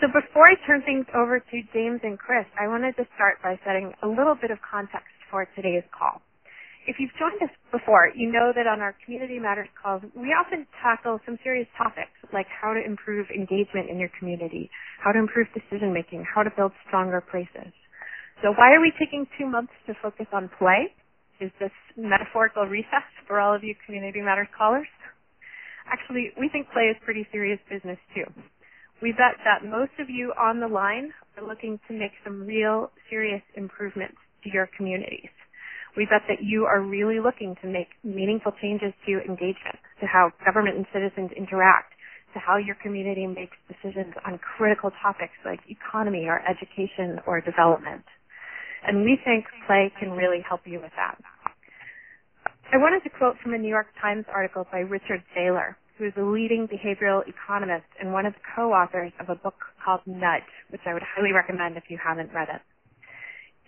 So before I turn things over to James and Chris, I wanted to start by setting a little bit of context for today's call. If you've joined us before, you know that on our Community Matters calls, we often tackle some serious topics like how to improve engagement in your community, how to improve decision making, how to build stronger places. So why are we taking two months to focus on play? Is this metaphorical recess for all of you Community Matters callers? Actually, we think play is pretty serious business too. We bet that most of you on the line are looking to make some real serious improvements to your communities. We bet that you are really looking to make meaningful changes to engagement, to how government and citizens interact, to how your community makes decisions on critical topics like economy or education or development. And we think play can really help you with that. I wanted to quote from a New York Times article by Richard Thaler, who is a leading behavioral economist and one of the co-authors of a book called Nudge, which I would highly recommend if you haven't read it.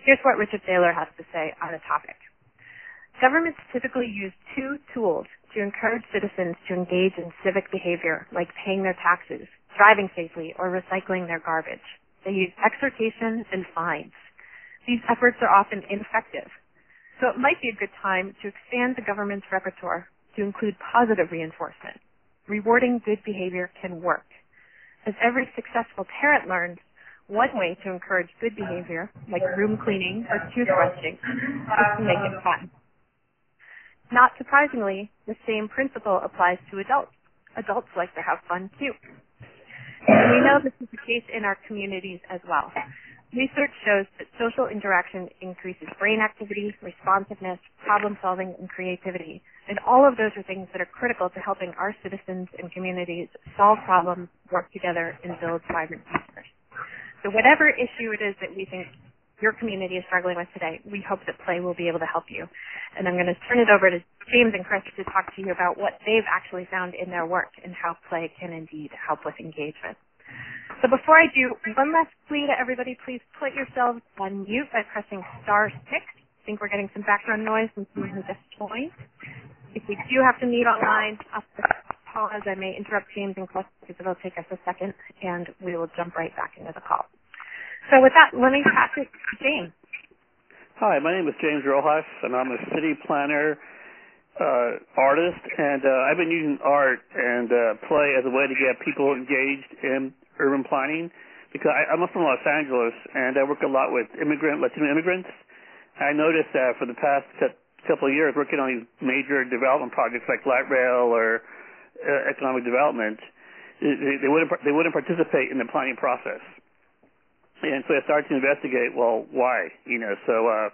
Here's what Richard Thaler has to say on the topic. Governments typically use two tools to encourage citizens to engage in civic behavior, like paying their taxes, driving safely, or recycling their garbage. They use exhortation and fines. These efforts are often ineffective. So it might be a good time to expand the government's repertoire to include positive reinforcement. Rewarding good behavior can work. As every successful parent learns, one way to encourage good behavior, like room cleaning or toothbrushing, is to make it fun. Not surprisingly, the same principle applies to adults. Adults like to have fun too. And we know this is the case in our communities as well. Research shows that social interaction increases brain activity, responsiveness, problem solving, and creativity. And all of those are things that are critical to helping our citizens and communities solve problems, work together, and build vibrant futures. So whatever issue it is that we think your community is struggling with today, we hope that Play will be able to help you. And I'm going to turn it over to James and Chris to talk to you about what they've actually found in their work and how Play can indeed help with engagement. So before I do, one last plea to everybody, please put yourselves on mute by pressing star six. I think we're getting some background noise from someone who just joined. If we do have to meet online, I'll pause. I may interrupt James and Chris because it'll take us a second, and we will jump right back into the call. So with that, let me pass it to James. Hi, my name is James Rojas, and I'm a city planner, uh, artist, and uh, I've been using art and uh, play as a way to get people engaged in urban planning because I, I'm from Los Angeles and I work a lot with immigrant Latino immigrants. I noticed that for the past couple of years, working on these major development projects like light rail or uh, economic development, they, they wouldn't they wouldn't participate in the planning process. And so I started to investigate. Well, why? You know, so. uh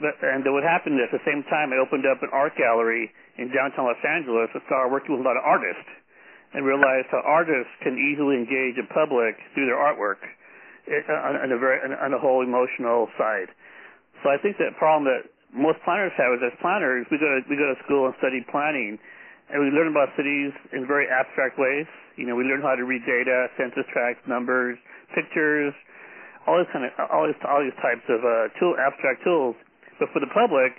but, and what happened at the same time, I opened up an art gallery in downtown Los Angeles and started working with a lot of artists and realized how artists can easily engage the public through their artwork eh, on, a very on a whole emotional side. So I think that problem that most planners have is as planners we go to we go to school and study planning and we learn about cities in very abstract ways. You know, we learn how to read data, census tracts, numbers, pictures, all these kind of all these all these types of uh, tool abstract tools. But for the public,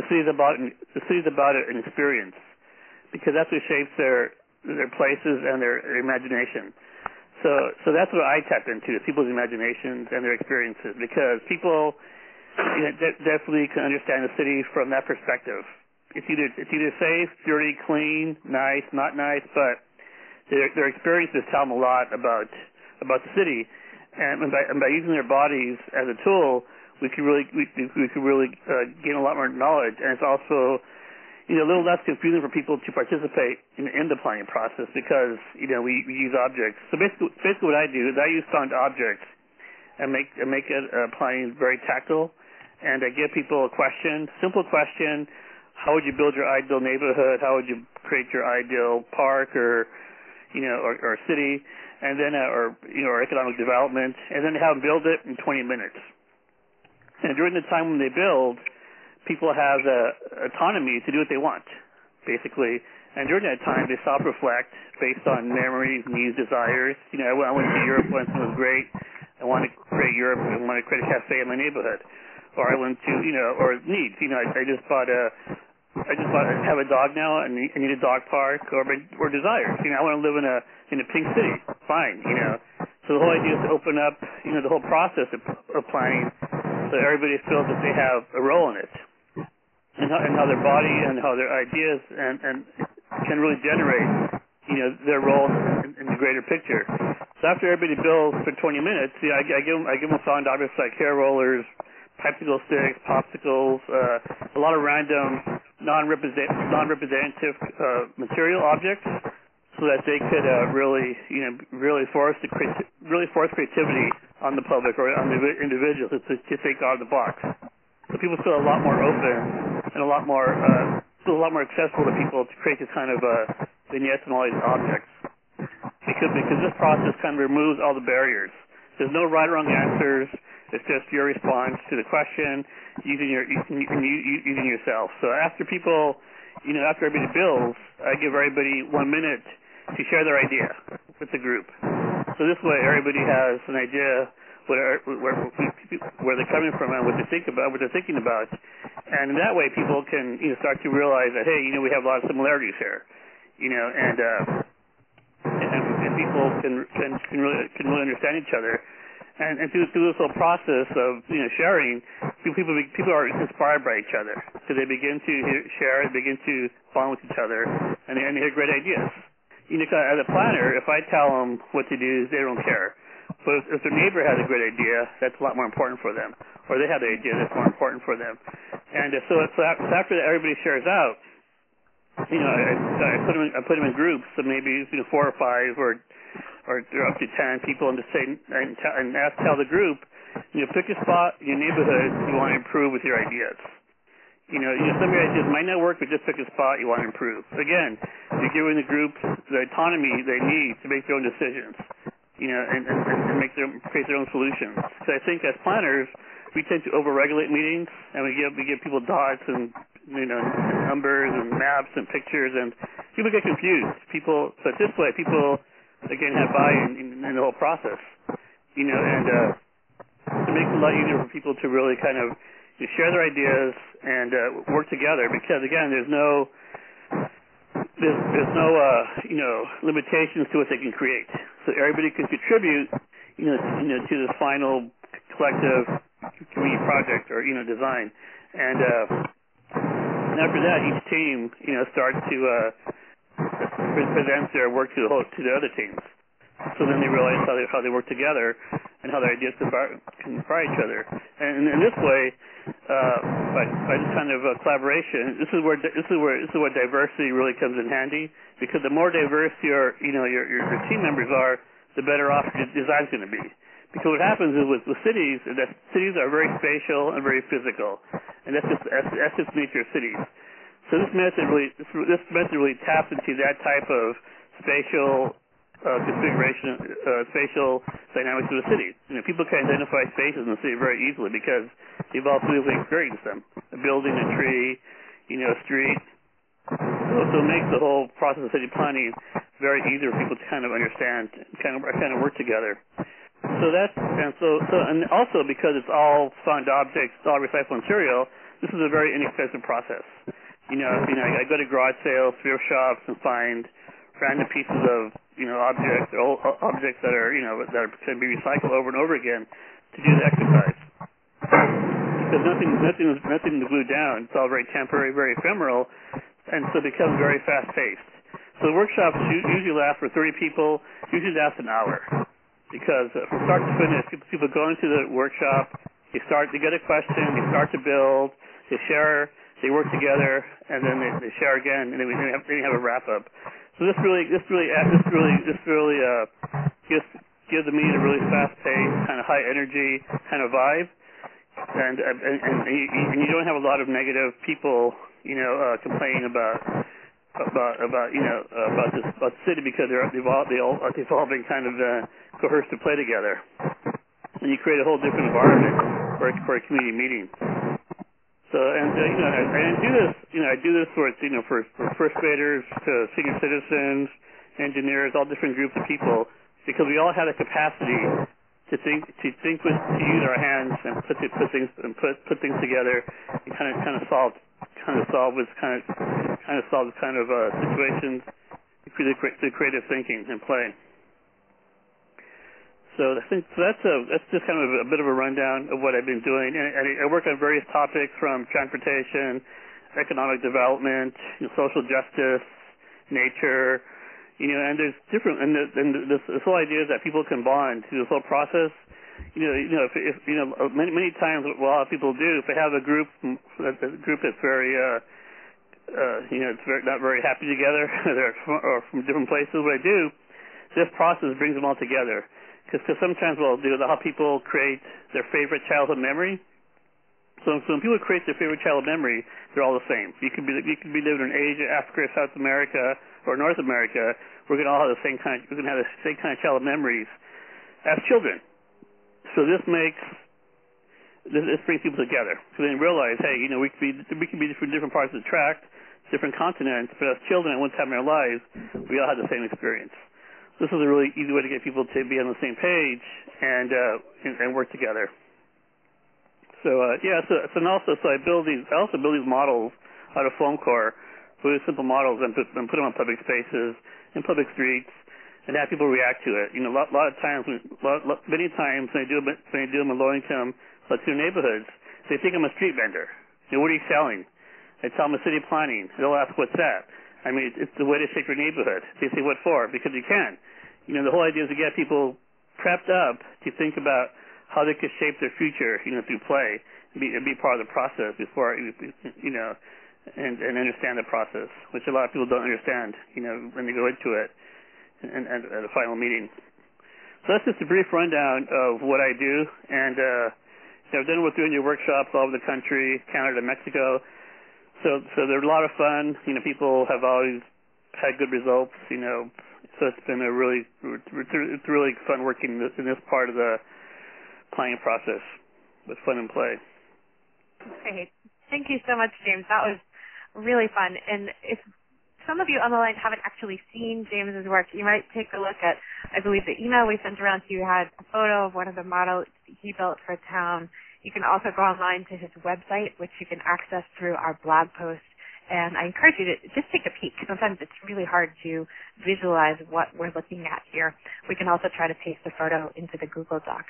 the city's about the city's about an experience because that's what shapes their their places and their, their imagination. So, so that's what I tap into: people's imaginations and their experiences, because people you know, de- definitely can understand the city from that perspective. It's either it's either safe, dirty, clean, nice, not nice, but their their experiences tell them a lot about about the city, and, by and by using their bodies as a tool, we can really we, we can really uh, gain a lot more knowledge, and it's also you know, a little less confusing for people to participate in, in the planning process because, you know, we, we use objects. So basically, basically what I do is I use found objects and make, and make it, uh, planning very tactile. And I give people a question, simple question. How would you build your ideal neighborhood? How would you create your ideal park or, you know, or, or city? And then, uh, or, you know, or economic development. And then have them build it in 20 minutes. And during the time when they build, people have the autonomy to do what they want, basically. And during that time, they self-reflect based on memories, needs, desires. You know, I went to Europe once and it was great. I want to create Europe. I want to create a cafe in my neighborhood. Or I went to, you know, or needs. You know, I, I just bought a, I just bought, I have a dog now and I need a dog park or or desires. You know, I want to live in a in a pink city. Fine. You know, So the whole idea is to open up, you know, the whole process of, planning, so everybody feels that they have a role in it, and how, and how their body and how their ideas and and can really generate, you know, their role in, in the greater picture. So after everybody builds for 20 minutes, you I, I give them I give them sound objects like hair rollers, popsicle sticks, popsicles, uh, a lot of random non-represent, non-representative uh, material objects, so that they could uh, really, you know, really force the creati- really force creativity on the public or on the individuals to, to think out of the box. So people feel a lot more open and a lot more uh, feel a lot more accessible to people to create this kind of uh, vignettes and all these objects. Because because this process kind of removes all the barriers. There's no right or wrong answers. It's just your response to the question using your using, yourself. So after people, you know, after everybody builds, I give everybody one minute to share their idea with the group. So this way, everybody has an idea where where where they're coming from and what they think about, what they're thinking about, and that way, people can you know start to realize that hey, you know, we have a lot of similarities here, you know, and uh, and, and people can can can really can really understand each other and, and through, through this whole process of you know sharing, people people are inspired by each other. So they begin to share, begin to bond with each other, and they, and they have great ideas. You know, as a planner, if I tell them what to do, they don't care. But if, if their neighbor has a great idea, that's a lot more important for them. Or they have the idea that's more important for them. And uh, so, so after everybody shares out, you know, I, I put them in, I put them in groups, so maybe you know four or five or or up to 10 people and to say and, t- and ask tell the group, you know, pick a spot in your neighborhood you want to improve with your ideas. You know, you some of your ideas might not work, but just pick a spot you want to improve. Again, you're giving the groups the autonomy they need to make their own decisions. You know, and, and, and make their create their own solutions. So I think as planners, we tend to overregulate meetings, and we give we give people dots and you know numbers and maps and pictures, and people get confused. People, but this way, people again have buy-in in, in the whole process. You know, and uh, it makes it a lot easier for people to really kind of you share their ideas and uh, work together because again, there's no there's, there's no uh, you know limitations to what they can create. So everybody can contribute, you know, you know, to this final collective community project or you know design, and uh, and after that, each team you know starts to uh, presents their work to the whole, to the other teams. So then they realize how they how they work together and how their ideas can inspire each other. And in this way, uh, by, by this kind of uh, collaboration, this is where this is where this is where diversity really comes in handy. Because the more diverse your you know your your, your team members are, the better off your design's going to be. Because what happens is with, with cities, that cities are very spatial and very physical, and that's just that's, that's just nature of cities. So this method really this, this method really taps into that type of spatial uh, configuration, uh, spatial dynamics of the city. You know, people can identify spaces in the city very easily because they've all physically experienced them. A building, a tree, you know, a street. So, so it makes the whole process of city planning very easy for people to kind of understand, kind of kind of work together. So that's and so so and also because it's all found objects, all recycled material. This is a very inexpensive process you know, you know, I go to garage sales, thrift shops, and find random pieces of, you know, objects, or old objects that are, you know, that are, can be recycled over and over again to do the exercise. Because nothing, nothing, nothing to glue down. It's all very temporary, very ephemeral, and so it becomes very fast-paced. So the workshops usually last for 30 people, usually last an hour. Because from start to finish, people go into the workshop, they start, they get a question, they start to build, they share they work together, and then they, they share again, and then we have, then we have a wrap up. So this really, this really, this really, this really uh, gives gives the meeting a really fast paced, kind of high energy kind of vibe, and and, and, and, you, and you don't have a lot of negative people, you know, uh, complaining about about about you know uh, about this about the city because they're they've all they all they've all been kind of uh, coerced to play together, and you create a whole different environment for for a community meeting. So, and uh, you know, I, I do this, you know, I do this for you know for, for first graders to senior citizens, engineers, all different groups of people, because we all have the capacity to think, to think with, to use our hands and put put things and put put things together and kind of kind of solve kind of solve this kind of kind of solve kind of uh, situations through the, the creative thinking and play. So I think so that's a that's just kind of a, a bit of a rundown of what I've been doing. And, and I work on various topics from transportation, economic development, you know, social justice, nature, you know, and there's different and, the, and this, this whole idea is that people can bond through this whole process. You know, you know, if, if you know, many many times what a lot of people do, if they have a group, a group that's very uh, uh, you know, it's very, not very happy together, they're from, or from different places. What I do, this process brings them all together because sometimes what I'll do, help people create their favorite childhood memory. So, so when people create their favorite childhood memory, they're all the same. You could be you could be living in Asia, Africa, South America, or North America. We're going to all have the same kind. Of, we're to have the same kind of childhood memories as children. So this makes this, this brings people together. So they realize, hey, you know, we could be we could be from different parts of the tract, different continents, but as children at one time in our lives, we all had the same experience this is a really easy way to get people to be on the same page and uh, and, and work together. So uh, yeah, so, so and also so I build these I also build these models out of foam core, really simple models, and put, and put them on public spaces and public streets, and have people react to it. You know, a lot, lot of times, lot, lot, many times when I do when I do them in low-income Latino neighborhoods, they think I'm a street vendor. You know, what are you selling? I tell them a city planning. They'll ask, what's that? I mean, it's the way to shape your neighborhood. They say, what for? Because you can. You know, the whole idea is to get people prepped up to think about how they could shape their future, you know, through play and be, and be part of the process before, you know, and, and understand the process, which a lot of people don't understand, you know, when they go into it and, and at a final meeting. So that's just a brief rundown of what I do. And, uh, you know, I've done with doing your workshops all over the country, Canada, Mexico. So, so they're a lot of fun. You know, people have always had good results. You know, so it's been a really, it's really fun working in this part of the planning process with fun and play. Great. Thank you so much, James. That was really fun. And if some of you on the line haven't actually seen James's work, you might take a look at, I believe the email we sent around to you had a photo of one of the models he built for town you can also go online to his website, which you can access through our blog post. And I encourage you to just take a peek. Sometimes it's really hard to visualize what we're looking at here. We can also try to paste the photo into the Google Doc.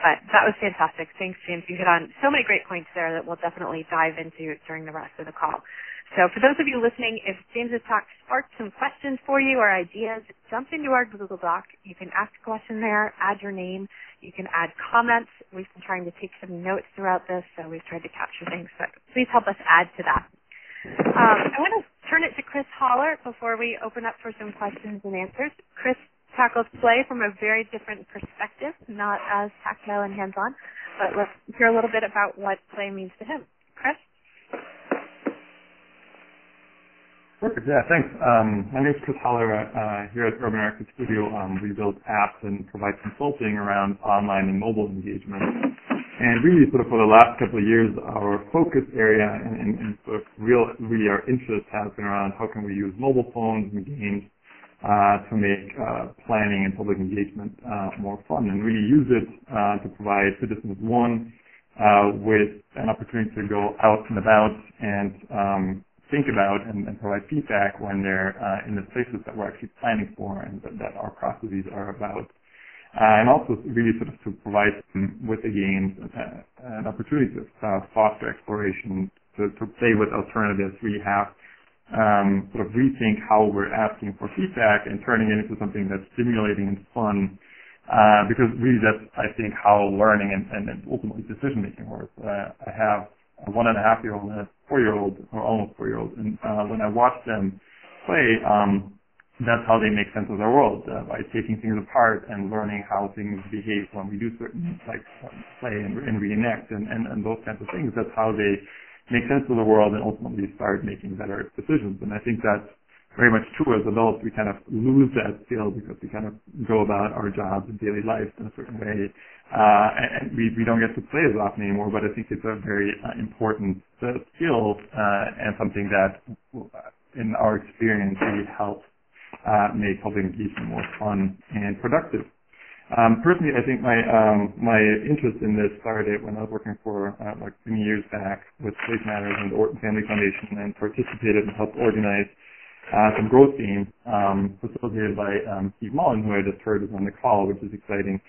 But that was fantastic. Thanks, James. You hit on so many great points there that we'll definitely dive into during the rest of the call. So for those of you listening, if James's talk sparked some questions for you or ideas, jump into our Google Doc. You can ask a question there, add your name. You can add comments. We've been trying to take some notes throughout this, so we've tried to capture things, but please help us add to that. Um, I want to turn it to Chris Haller before we open up for some questions and answers. Chris tackles play from a very different perspective, not as tactile and hands-on, but let's hear a little bit about what play means to him. Chris? Perfect. Yeah, thanks. Um, my name is Chris Haller. Uh, here at Urban Interactive Studio, um, we build apps and provide consulting around online and mobile engagement. And really, sort of for the last couple of years, our focus area and, and, and sort of real, really our interest has been around how can we use mobile phones and games uh, to make uh, planning and public engagement uh, more fun, and really use it uh, to provide citizens one uh, with an opportunity to go out and about and um, think about and, and provide feedback when they're uh, in the places that we're actually planning for and that, that our processes are about. Uh, and also really sort of to provide them with the games uh, an opportunity to uh, foster exploration, to, to play with alternatives, really have um, sort of rethink how we're asking for feedback and turning it into something that's stimulating and fun. Uh, because really that's, I think, how learning and, and ultimately decision making works. Uh, I have a one and a half year old and a four year old or almost four year old. And uh, when I watch them play, um, that's how they make sense of their world uh, by taking things apart and learning how things behave when we do certain like play and, and reenact and, and, and those kinds of things. That's how they make sense of the world and ultimately start making better decisions. And I think that's very much true as adults. We kind of lose that skill because we kind of go about our jobs and daily life in a certain way. Uh, and we, we don't get to play as often anymore, but I think it's a very uh, important uh, skill uh, and something that, in our experience, really helps uh, make public engagement more fun and productive. Um, personally, I think my um, my interest in this started when I was working for uh, like many years back with Place Matters and the Orton Family Foundation and participated and helped organize uh, some growth teams um, facilitated by um, Steve Mullen, who I just heard is on the call, which is exciting.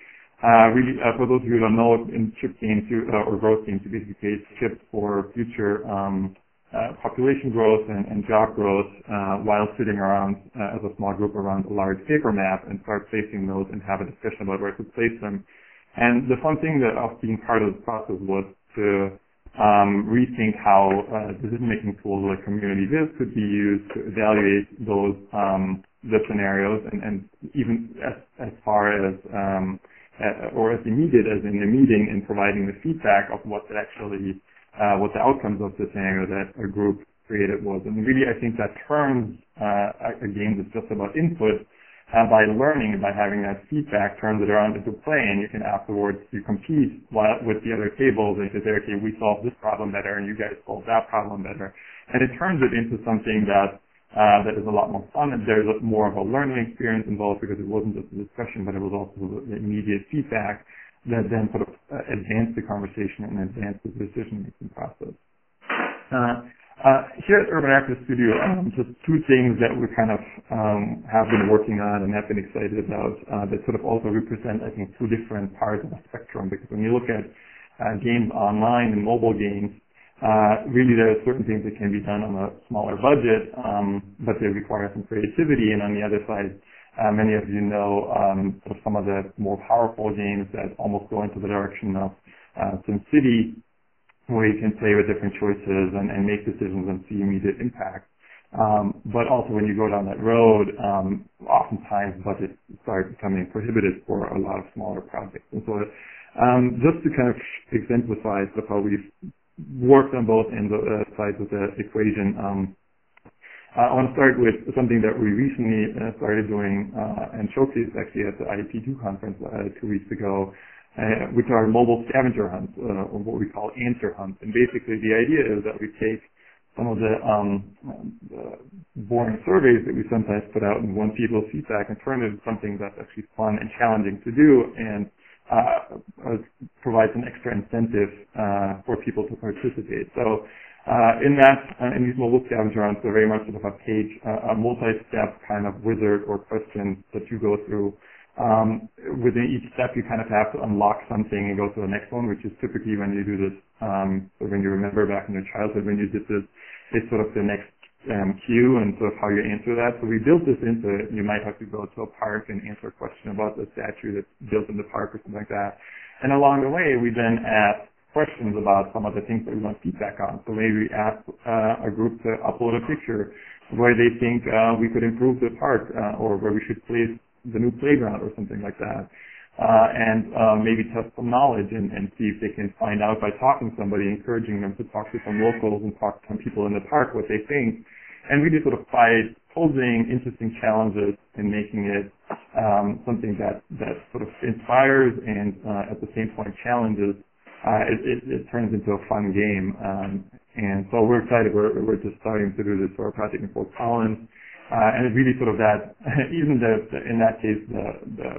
Uh, really, uh, for those of you who don't know, in chip games uh, or growth games, you basically create chips for future um, uh, population growth and, and job growth uh, while sitting around uh, as a small group around a large paper map and start placing those and have a discussion about where to place them. And the fun thing that of being part of this process was to um, rethink how uh, decision-making tools like Community Viz could be used to evaluate those um, the scenarios, and, and even as, as far as um, or as immediate as in the meeting in providing the feedback of what actually uh, what the outcomes of the scenario that a group created was. And really, I think that turns uh, a game that's just about input uh, by learning, by having that feedback, turns it around into play, and you can afterwards you compete with the other tables and say, okay, we solved this problem better, and you guys solved that problem better, and it turns it into something that uh, that is a lot more fun, and there's a, more of a learning experience involved because it wasn't just a discussion, but it was also immediate feedback that then sort of uh, advanced the conversation and advanced the decision-making process. Uh, uh, here at Urban Interactive Studio, um, just two things that we kind of um, have been working on and have been excited about uh, that sort of also represent, I think, two different parts of the spectrum. Because when you look at uh, games online and mobile games, uh, really there are certain things that can be done on a smaller budget, um, but they require some creativity. And on the other side, uh, many of you know um, some of the more powerful games that almost go into the direction of uh, SimCity where you can play with different choices and, and make decisions and see immediate impact. Um, but also when you go down that road, um, oftentimes budgets start becoming prohibitive for a lot of smaller projects. And so um, just to kind of exemplify sort of how we've worked on both ends of, uh, sides of the equation, um, I want to start with something that we recently uh, started doing uh, and showcased actually at the IAP2 conference uh, two weeks ago, uh, which are mobile scavenger hunts, uh, or what we call answer hunts. And basically the idea is that we take some of the, um, uh, boring surveys that we sometimes put out and want people's feedback and turn it into something that's actually fun and challenging to do and uh, provides an extra incentive uh, for people to participate. So uh, in that, uh, in these mobile scavenger hunts, they're very much sort of a page, uh, a multi-step kind of wizard or question that you go through um, within each step, you kind of have to unlock something and go to the next one, which is typically when you do this, um, when you remember back in your childhood when you did this, it's sort of the next um, cue and sort of how you answer that. So we built this into it. You might have to go to a park and answer a question about the statue that's built in the park or something like that. And along the way, we then ask questions about some of the things that we want feedback on. So maybe we ask uh, a group to upload a picture where they think uh, we could improve the park uh, or where we should place the new playground or something like that. Uh, and uh, maybe test some knowledge and, and see if they can find out by talking to somebody, encouraging them to talk to some locals and talk to some people in the park what they think. And really sort of by posing interesting challenges and making it um, something that, that sort of inspires and uh, at the same point challenges, uh, it, it, it, turns into a fun game. Um, and so we're excited. We're, we're just starting to do this for our project in Fort Collins. Uh, and it really sort of that, even the, the in that case, the, the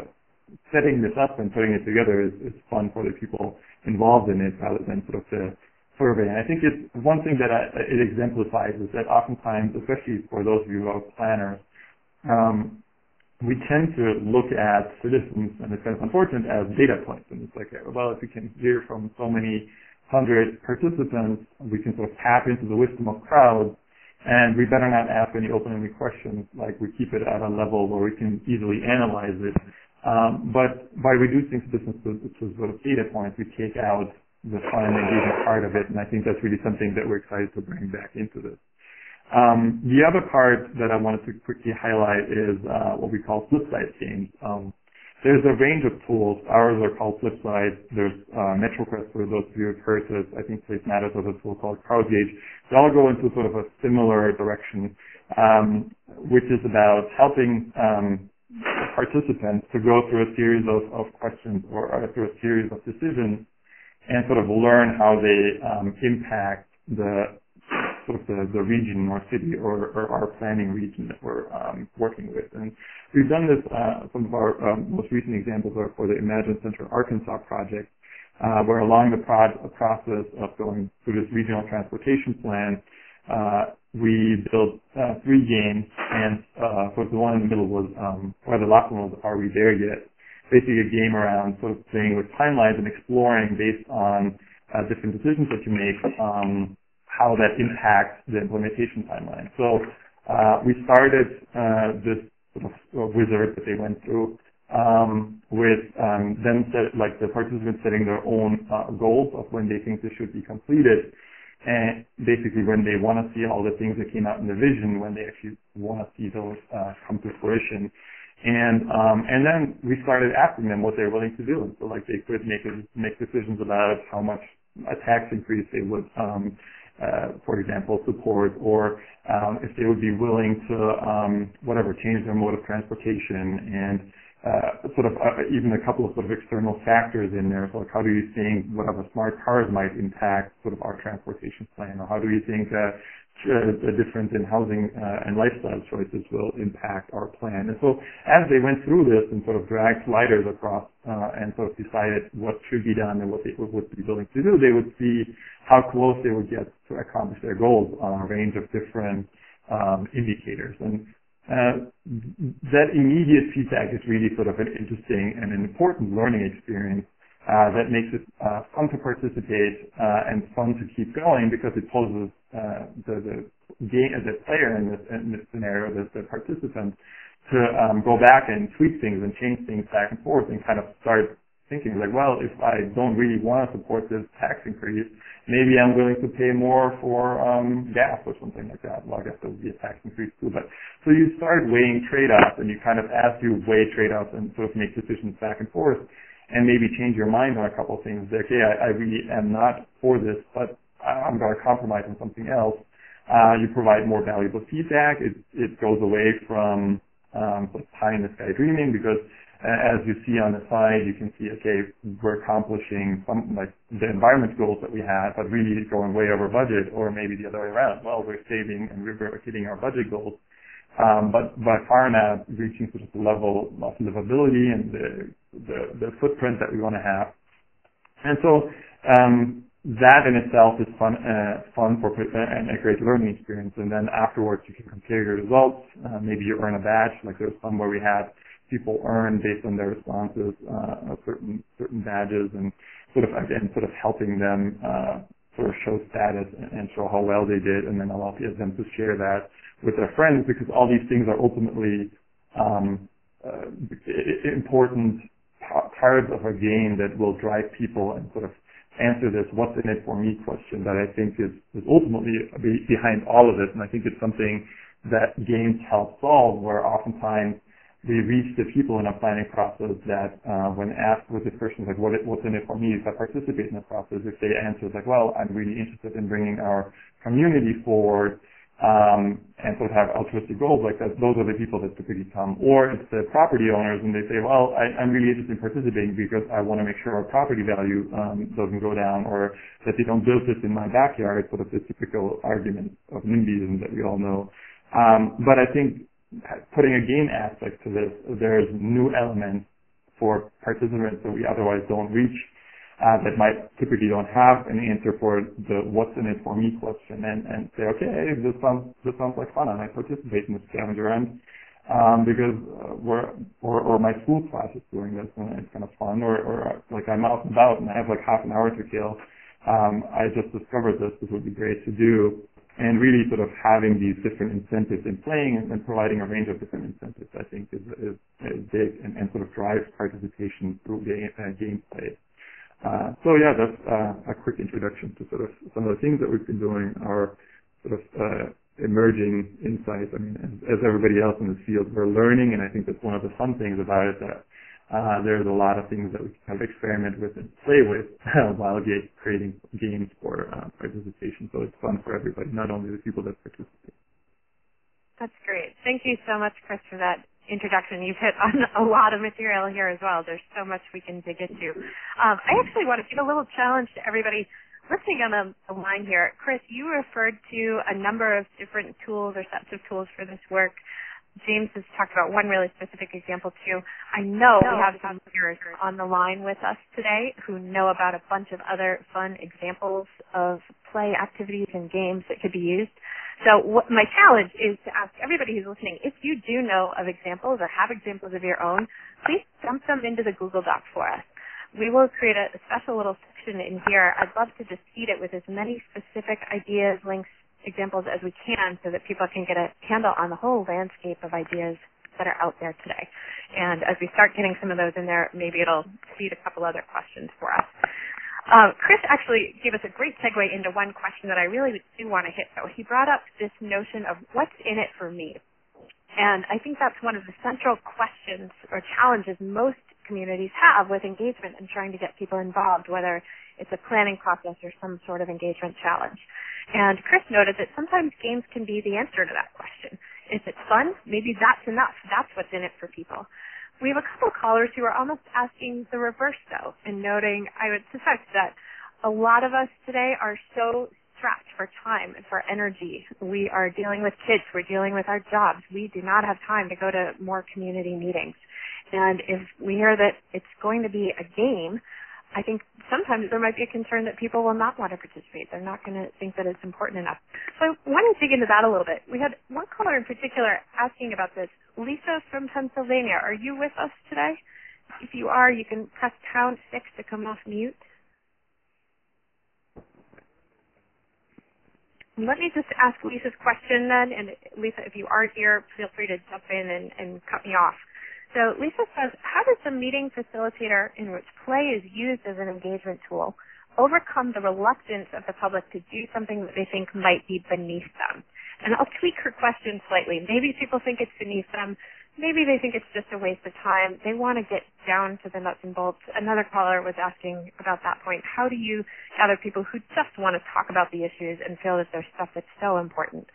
setting this up and putting it together is, is fun for the people involved in it rather than sort of the survey. And I think it's one thing that I, it exemplifies is that oftentimes, especially for those of you who are planners, um, we tend to look at citizens, and it's kind of unfortunate, as data points. And it's like, well, if we can hear from so many hundred participants, we can sort of tap into the wisdom of crowds and we better not ask any open-ended questions, like we keep it at a level where we can easily analyze it. Um, but by reducing citizens to, to sort of data points, we take out the fun and engaging part of it, and I think that's really something that we're excited to bring back into this. Um, the other part that I wanted to quickly highlight is uh, what we call flip side games. Um, there's a range of tools. Ours are called Flipside. There's uh, MetroQuest for those of you who've heard of. I think Place Matters has a tool called CrowdGauge. They all go into sort of a similar direction, um, which is about helping um, participants to go through a series of, of questions or, or through a series of decisions and sort of learn how they um, impact the of the, the region or city or, or our planning region that we're um, working with. And we've done this, uh, some of our um, most recent examples are for the Imagine Central Arkansas project, uh, where along the prod, process of going through this regional transportation plan, uh, we built uh, three games, and uh, the one in the middle was um, the last one was Are We There Yet? basically a game around sort of playing with timelines and exploring based on uh, different decisions that you make, um, how that impacts the implementation timeline. So uh, we started uh, this sort of wizard that they went through um, with um, them set, like the participants setting their own uh, goals of when they think this should be completed, and basically when they want to see all the things that came out in the vision, when they actually want to see those uh, come to fruition. And um, and then we started asking them what they're willing to do. So like they could make make decisions about how much a tax increase they would um, uh, for example, support, or um, if they would be willing to, um, whatever, change their mode of transportation and uh, sort of uh, even a couple of sort of external factors in there. So like how do you think whatever smart cars might impact sort of our transportation plan, or how do you think uh, a difference in housing uh, and lifestyle choices will impact our plan? And so as they went through this and sort of dragged sliders across uh, and sort of decided what should be done and what they would be willing to do, they would see how close they would get to accomplish their goals on a range of different um, indicators. And uh, that immediate feedback is really sort of an interesting and an important learning experience uh, that makes it uh, fun to participate uh, and fun to keep going because it poses uh, the, the, game, the player in this, in this scenario, the, the participant, to um, go back and tweak things and change things back and forth and kind of start thinking like, well, if I don't really want to support this tax increase, maybe I'm willing to pay more for um, gas or something like that. Well, I guess there would be a tax increase too. But so you start weighing trade-offs, and you kind of as you weigh trade-offs and sort of make decisions back and forth, and maybe change your mind on a couple of things. Like, okay, I, I really am not for this, but I'm going to compromise on something else. Uh, you provide more valuable feedback. It it goes away from um, pie in the sky dreaming because as you see on the side, you can see, okay, we're accomplishing some, like, the environment goals that we had, but really going way over budget, or maybe the other way around. Well, we're saving and we're hitting our budget goals, um, but by far not reaching sort of the level of livability and the, the, the footprint that we want to have. And so, um, that in itself is fun, uh, fun for and a great learning experience. And then afterwards, you can compare your results. Uh, maybe you earn a badge. Like there was some where we had people earn based on their responses, uh, certain certain badges, and sort of again sort of helping them uh, sort of show status and show how well they did, and then allow them to share that with their friends because all these things are ultimately um, uh, important parts of a game that will drive people and sort of answer this what's in it for me question that I think is, is ultimately behind all of this. And I think it's something that games help solve where oftentimes we reach the people in a planning process that uh, when asked with the person like what what's in it for me if I participate in the process, if they answer like, well, I'm really interested in bringing our community forward um, and sort of have altruistic goals like that, those are the people that typically come. Or it's the property owners and they say, well, I, I'm really interested in participating because I want to make sure our property value um, doesn't go down or that they don't build this in my backyard, sort of the typical argument of NIMBYism that we all know. Um, but I think putting a game aspect to this, there's new elements for participants that we otherwise don't reach uh, that might typically don't have an answer for the what's in it for me question and, and say, okay, this sounds this sounds like fun and I participate in the scavenger hunt um, because uh, we're or, or my school class is doing this and it's kind of fun or, or like I'm out and about and I have like half an hour to kill. Um, I just discovered this. This would be great to do and really sort of having these different incentives in playing and, and providing a range of different incentives, I think, is, is, is big and, and, sort of drives participation through game, uh, gameplay. Uh, so yeah, that's uh, a quick introduction to sort of some of the things that we've been doing, our sort of uh, emerging insights. I mean, as, as, everybody else in this field, we're learning, and I think that's one of the fun things about it that uh, there's a lot of things that we can kind of experiment with and play with while creating games for uh, participation. So it's fun for everybody, not only the people that participate. That's great. Thank you so much, Chris, for that introduction. You've hit on a lot of material here as well. There's so much we can dig into. Um, I actually want to give a little challenge to everybody listening on the, the line here. Chris, you referred to a number of different tools or sets of tools for this work James has talked about one really specific example too. I know we have some viewers on the line with us today who know about a bunch of other fun examples of play activities and games that could be used. So what, my challenge is to ask everybody who's listening, if you do know of examples or have examples of your own, please dump them into the Google Doc for us. We will create a, a special little section in here. I'd love to just feed it with as many specific ideas, links, examples as we can so that people can get a handle on the whole landscape of ideas that are out there today. And as we start getting some of those in there, maybe it'll feed a couple other questions for us. Uh, Chris actually gave us a great segue into one question that I really do want to hit though. He brought up this notion of what's in it for me. And I think that's one of the central questions or challenges most communities have with engagement and trying to get people involved, whether it's a planning process or some sort of engagement challenge. And Chris noted that sometimes games can be the answer to that question. If it's fun, maybe that's enough. That's what's in it for people. We have a couple of callers who are almost asking the reverse though, and noting, I would suspect that a lot of us today are so strapped for time and for energy. We are dealing with kids, we're dealing with our jobs. We do not have time to go to more community meetings. And if we hear that it's going to be a game, I think sometimes there might be a concern that people will not want to participate. They're not going to think that it's important enough. So I want to dig into that a little bit. We had one caller in particular asking about this. Lisa from Pennsylvania, are you with us today? If you are, you can press pound six to come off mute. Let me just ask Lisa's question then, and Lisa, if you aren't here, feel free to jump in and, and cut me off. So Lisa says, how does the meeting facilitator in which play is used as an engagement tool overcome the reluctance of the public to do something that they think might be beneath them? And I'll tweak her question slightly. Maybe people think it's beneath them. Maybe they think it's just a waste of time. They want to get down to the nuts and bolts. Another caller was asking about that point. How do you gather people who just want to talk about the issues and feel that there's stuff that's so important?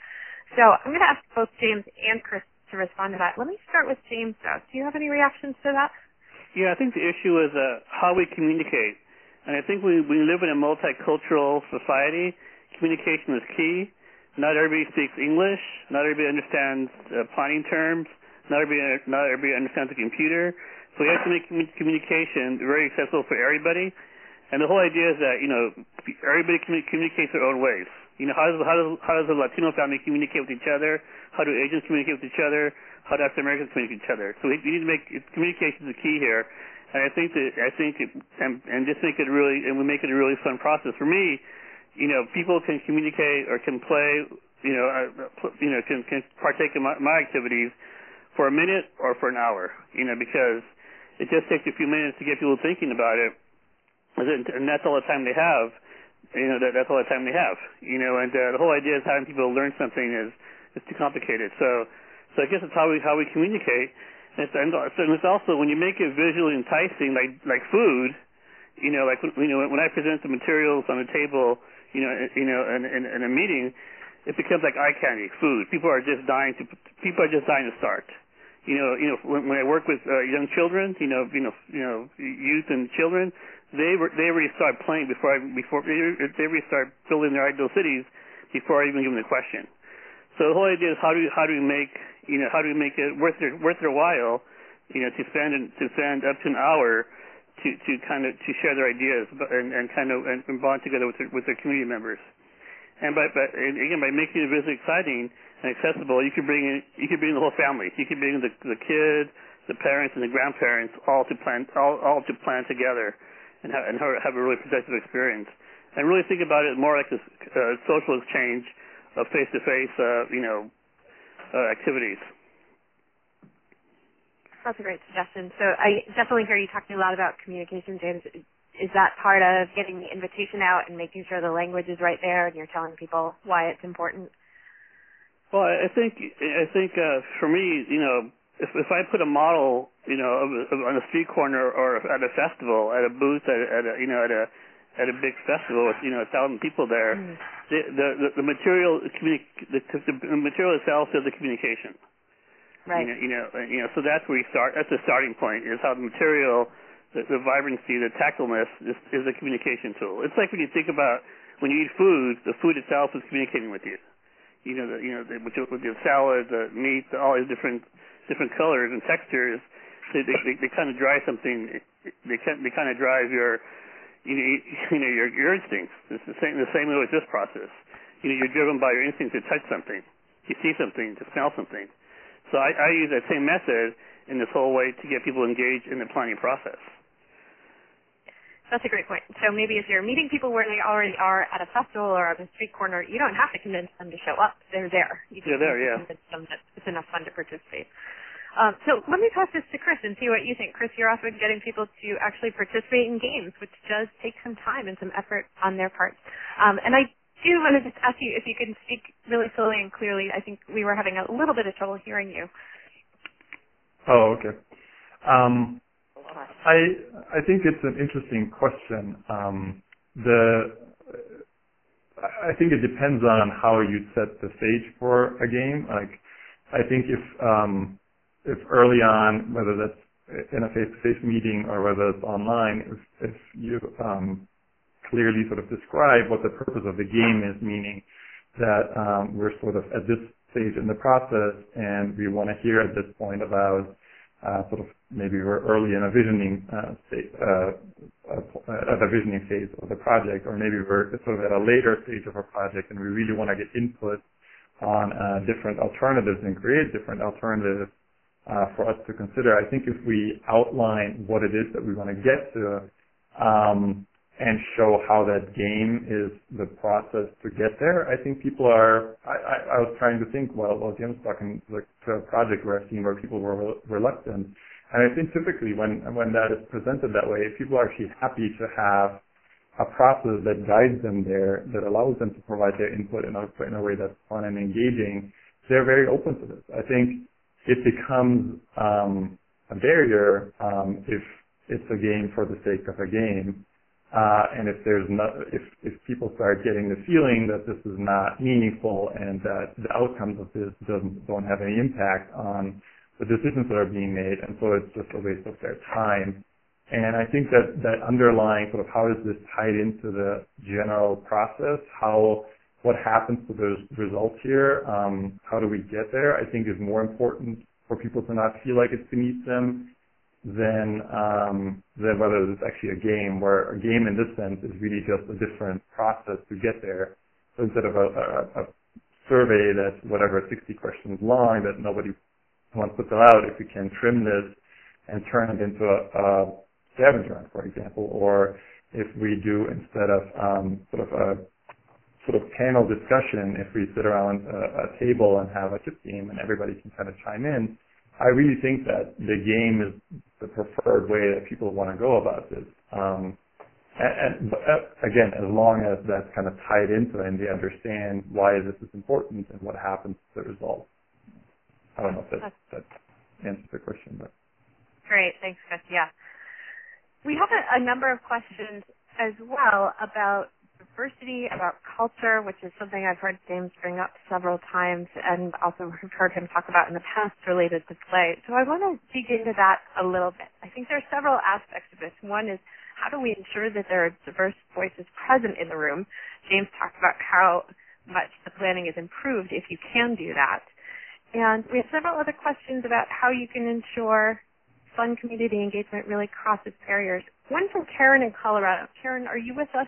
So I'm going to ask both James and Chris to respond to that. Let me start with James, though. Do you have any reactions to that? Yeah, I think the issue is uh, how we communicate. And I think we, we live in a multicultural society. Communication is key. Not everybody speaks English. Not everybody understands uh, planning terms. Not everybody, not everybody understands the computer. So we have to make communication very accessible for everybody. And the whole idea is that, you know, everybody communicates their own ways. You know, how does, how does, how does a Latino family communicate with each other? How do Asians communicate with each other? How do African Americans communicate with each other? So we, we need to make communication the key here, and I think that I think it, and, and just make it really and we make it a really fun process for me. You know, people can communicate or can play. You know, uh, you know, can can partake in my, my activities for a minute or for an hour. You know, because it just takes a few minutes to get people thinking about it, and that's all the time they have you know that that's all the time they have you know and uh, the whole idea is having people learn something is is too complicated. So so I guess it's how we how we communicate. And it's, and it's also when you make it visually enticing like like food you know like you know when I present the materials on the table you know you know in, in, in a meeting it becomes like eye candy food. People are just dying to people are just dying to start. You know you know when, when I work with uh, young children you know you know you know youth and children they were they already start playing before I before they already start building their ideal cities before I even give them the question. So the whole idea is how do we, how do we make you know how do we make it worth their worth their while, you know, to spend to spend up to an hour to to kind of to share their ideas and, and kind of and bond together with their, with their community members. And by, by and again by making it visually exciting and accessible, you can bring in you can bring the whole family. You can bring the the kids, the parents, and the grandparents all to plan all all to plan together and, ha- and have a really productive experience. And really think about it more like this uh, social exchange of face-to-face, uh, you know, uh, activities. That's a great suggestion. So I definitely hear you talking a lot about communication, James. Is that part of getting the invitation out and making sure the language is right there and you're telling people why it's important? Well, I think I think uh, for me, you know, if if I put a model, you know, of, of, on a street corner or at a festival, at a booth, at, at a you know at a at a big festival with you know a thousand people there, mm. the, the the material the, the material itself is the communication. Right. You know, you know, you know, so that's where you start. That's the starting point. Is how the material, the, the vibrancy, the tactileness is, is a communication tool. It's like when you think about when you eat food, the food itself is communicating with you. you know, the, you know, the, with, your, with your salad, the meat, the, all these different different colors and textures, they they, they, they kind of drive something. They can they kind of drive your you know, you know your your instincts. It's the same the same way with this process. You know, you're driven by your instinct to touch something, to see something, to smell something. So I, I use that same method in this whole way to get people engaged in the planning process. That's a great point. So maybe if you're meeting people where they already are at a festival or on a street corner, you don't have to convince them to show up. They're there. You They're there, yeah. Convince them that it's enough fun to participate. Um, so let me pass this to Chris and see what you think. Chris, you're often getting people to actually participate in games, which does take some time and some effort on their part. Um, and I do want to just ask you if you can speak really slowly and clearly. I think we were having a little bit of trouble hearing you. Oh, okay. Um, I I think it's an interesting question. Um, the I think it depends on how you set the stage for a game. Like, I think if um, if early on, whether that's in a face-to-face meeting or whether it's online, if, if you um, clearly sort of describe what the purpose of the game is, meaning that um, we're sort of at this stage in the process and we want to hear at this point about uh, sort of maybe we're early in a visioning uh, state, uh, a visioning phase of the project, or maybe we're sort of at a later stage of our project and we really want to get input on uh, different alternatives and create different alternatives uh, for us to consider. I think if we outline what it is that we want to get to, um, and show how that game is the process to get there. I think people are. I, I, I was trying to think. Well, well, Jim's talking to a project where I've seen where people were reluctant, and I think typically when when that is presented that way, people are actually happy to have a process that guides them there, that allows them to provide their input in a, in a way that's fun and engaging. They're very open to this. I think it becomes um, a barrier um, if it's a game for the sake of a game uh, and if there's not, if, if people start getting the feeling that this is not meaningful and that the outcomes of this doesn't, don't have any impact on the decisions that are being made, and so it's just a waste of their time. And I think that that underlying sort of how is this tied into the general process, how what happens to those results here, um, how do we get there, I think is more important for people to not feel like it's beneath them than um, than whether it's actually a game. Where a game in this sense is really just a different process to get there. So instead of a, a, a survey that's whatever 60 questions long that nobody wants to fill out, if we can trim this and turn it into a, a scavenger hunt, for example, or if we do instead of um, sort of a sort of panel discussion, if we sit around a, a table and have a chip game and everybody can kind of chime in, I really think that the game is the preferred way that people want to go about this. Um, and, and but, uh, again, as long as that's kind of tied into it and they understand why this is important and what happens to the result. I don't know if that, that answers the question, but. Great, thanks, Chris. Yeah. We have a, a number of questions as well about diversity, about culture, which is something I've heard James bring up several times and also heard him talk about in the past related to play. So I want to dig into that a little bit. I think there are several aspects of this. One is how do we ensure that there are diverse voices present in the room? James talked about how much the planning is improved if you can do that. And we have several other questions about how you can ensure fun community engagement really crosses barriers. One from Karen in Colorado. Karen, are you with us?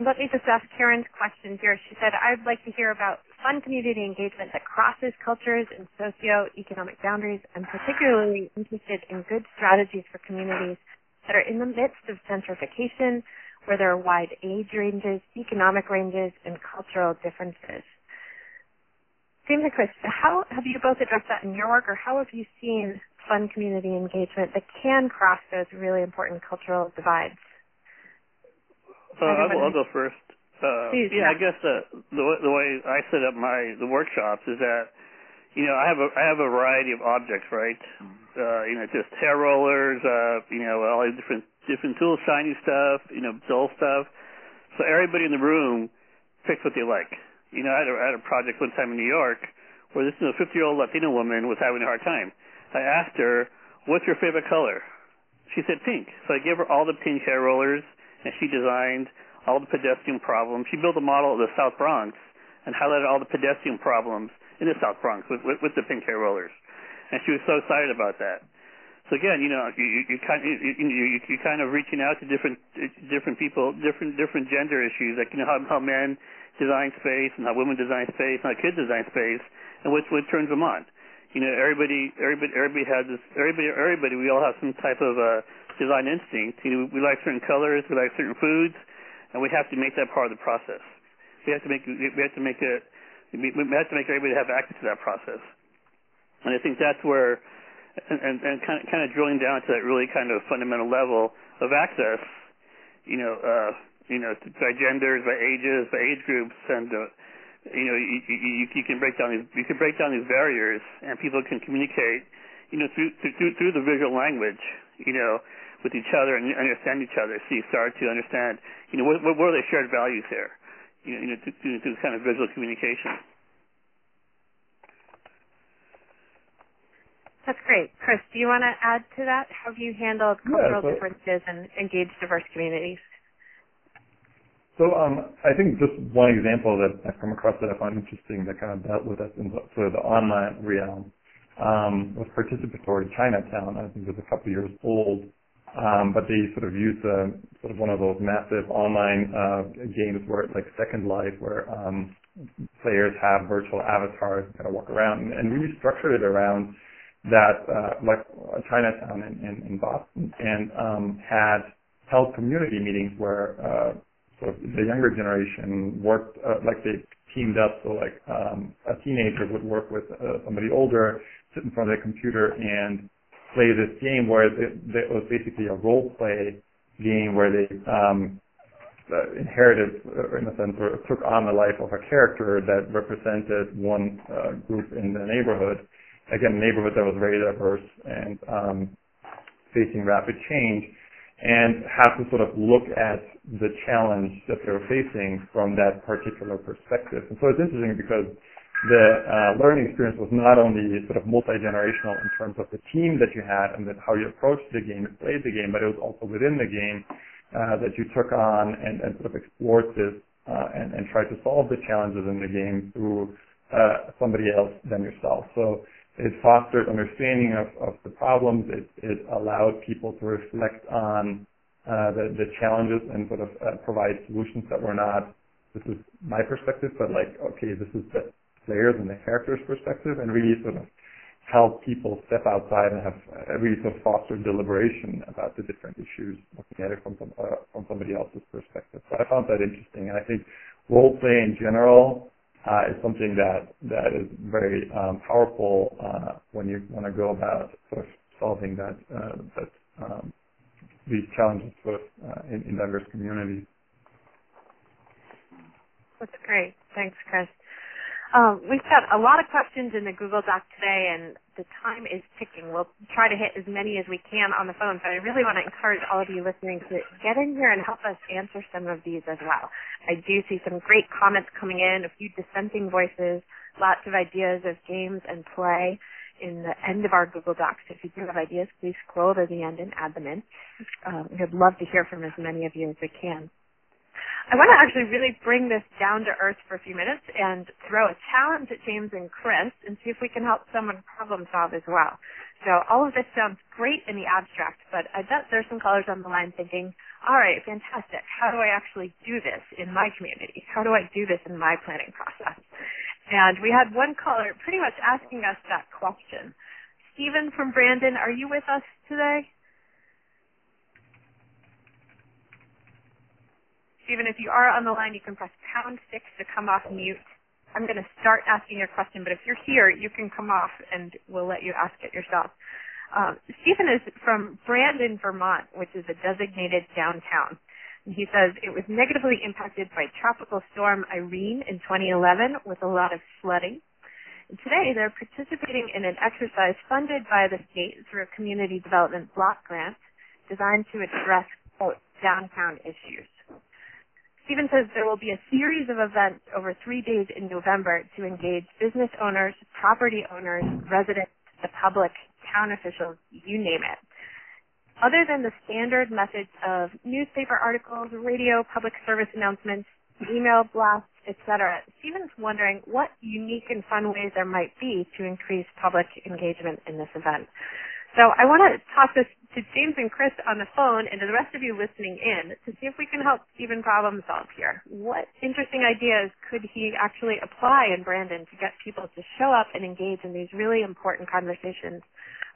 Let me just ask Karen's question here. She said, I'd like to hear about fun community engagement that crosses cultures and socio-economic boundaries. I'm particularly interested in good strategies for communities that are in the midst of gentrification, where there are wide age ranges, economic ranges, and cultural differences. James and Chris, how have you both addressed that in your work, or how have you seen fun community engagement that can cross those really important cultural divides? Uh, I'll, I'll go first. Uh, Please, yeah, yeah, I guess the, the the way I set up my the workshops is that you know I have a I have a variety of objects, right? Uh, you know, just hair rollers, uh, you know, all these different different tools, shiny stuff, you know, dull stuff. So everybody in the room picks what they like. You know, I had a, I had a project one time in New York where this 50 year old Latina woman was having a hard time. I asked her, "What's your favorite color?" She said pink. So I gave her all the pink hair rollers and she designed all the pedestrian problems. She built a model of the South Bronx and highlighted all the pedestrian problems in the South Bronx with, with, with the pink hair rollers. And she was so excited about that. So again, you know, you, you, you kind you, you, you kind of reaching out to different different people, different different gender issues, like you know how, how men design space and how women design space and how kids design space, and which what turns them on. You know, everybody everybody everybody has this everybody everybody we all have some type of uh, design instinct. You know, we like certain colors, we like certain foods, and we have to make that part of the process. We have to make we have to make it we have to make everybody have access to that process. And I think that's where and, and, and kind of kind of drilling down to that really kind of fundamental level of access, you know, uh, you know, by genders, by ages, by age groups, and uh, you know, you, you, you can break down these you can break down these barriers, and people can communicate, you know, through through through the visual language, you know, with each other and understand each other. So you start to understand, you know, what what, what are the shared values there? you know, you know, through, through kind of visual communication. That's great. Chris, do you want to add to that? How have you handled cultural yeah, so, differences and engaged diverse communities? So um, I think just one example that I've come across that I found interesting that kind of dealt with us in the, sort of the online realm um, was participatory Chinatown. I think it was a couple of years old, um, but they sort of used a, sort of one of those massive online uh, games where it's like Second Life, where um, players have virtual avatars and kind of walk around, and, we structured it around that uh, like Chinatown in, in, in Boston and um, had held community meetings where uh, sort of the younger generation worked uh, like they teamed up. So like um, a teenager would work with uh, somebody older, sit in front of their computer and play this game where it, was basically a role play game where they um, inherited, in a sense, or took on the life of a character that represented one uh, group in the neighborhood again, a neighborhood that was very diverse and um, facing rapid change, and have to sort of look at the challenge that they were facing from that particular perspective. And so it's interesting because the uh, learning experience was not only sort of multi-generational in terms of the team that you had and how you approached the game and played the game, but it was also within the game uh, that you took on and, and sort of explored this uh, and, and tried to solve the challenges in the game through uh, somebody else than yourself. So it fostered understanding of, of the problems. It, it allowed people to reflect on uh, the, the challenges and sort of uh, provide solutions that were not, this is my perspective, but like, okay, this is the players and the characters' perspective, and really sort of help people step outside and have uh, really sort of foster deliberation about the different issues, looking at it from some, uh, from somebody else's perspective. So I found that interesting, and I think role play in general uh, is something that that is very um, powerful uh, when you want to go about sort of solving that uh, that um, these challenges uh, in, in diverse communities. That's great. Thanks, Chris. Um, we've got a lot of questions in the Google Doc today, and the time is ticking. We'll try to hit as many as we can on the phone, but I really want to encourage all of you listening to get in here and help us answer some of these as well. I do see some great comments coming in, a few dissenting voices, lots of ideas of games and play in the end of our Google Docs. If you do have ideas, please scroll to the end and add them in. Um, we'd love to hear from as many of you as we can. I want to actually really bring this down to earth for a few minutes and throw a challenge at James and Chris and see if we can help someone problem solve as well. So all of this sounds great in the abstract, but I bet there's some callers on the line thinking, all right, fantastic. How do I actually do this in my community? How do I do this in my planning process? And we had one caller pretty much asking us that question. Stephen from Brandon, are you with us today? Stephen, if you are on the line, you can press pound six to come off mute. I'm going to start asking your question, but if you're here, you can come off and we'll let you ask it yourself. Um, Stephen is from Brandon, Vermont, which is a designated downtown. And he says it was negatively impacted by Tropical Storm Irene in 2011 with a lot of flooding. And today they're participating in an exercise funded by the state through a community development block grant designed to address, quote, downtown issues. Stephen says there will be a series of events over three days in November to engage business owners, property owners, residents, the public, town officials, you name it. other than the standard methods of newspaper articles, radio, public service announcements, email blasts, etc., Stephen's wondering what unique and fun ways there might be to increase public engagement in this event. So I want to toss this to James and Chris on the phone and to the rest of you listening in to see if we can help Stephen problem solve here. What interesting ideas could he actually apply in Brandon to get people to show up and engage in these really important conversations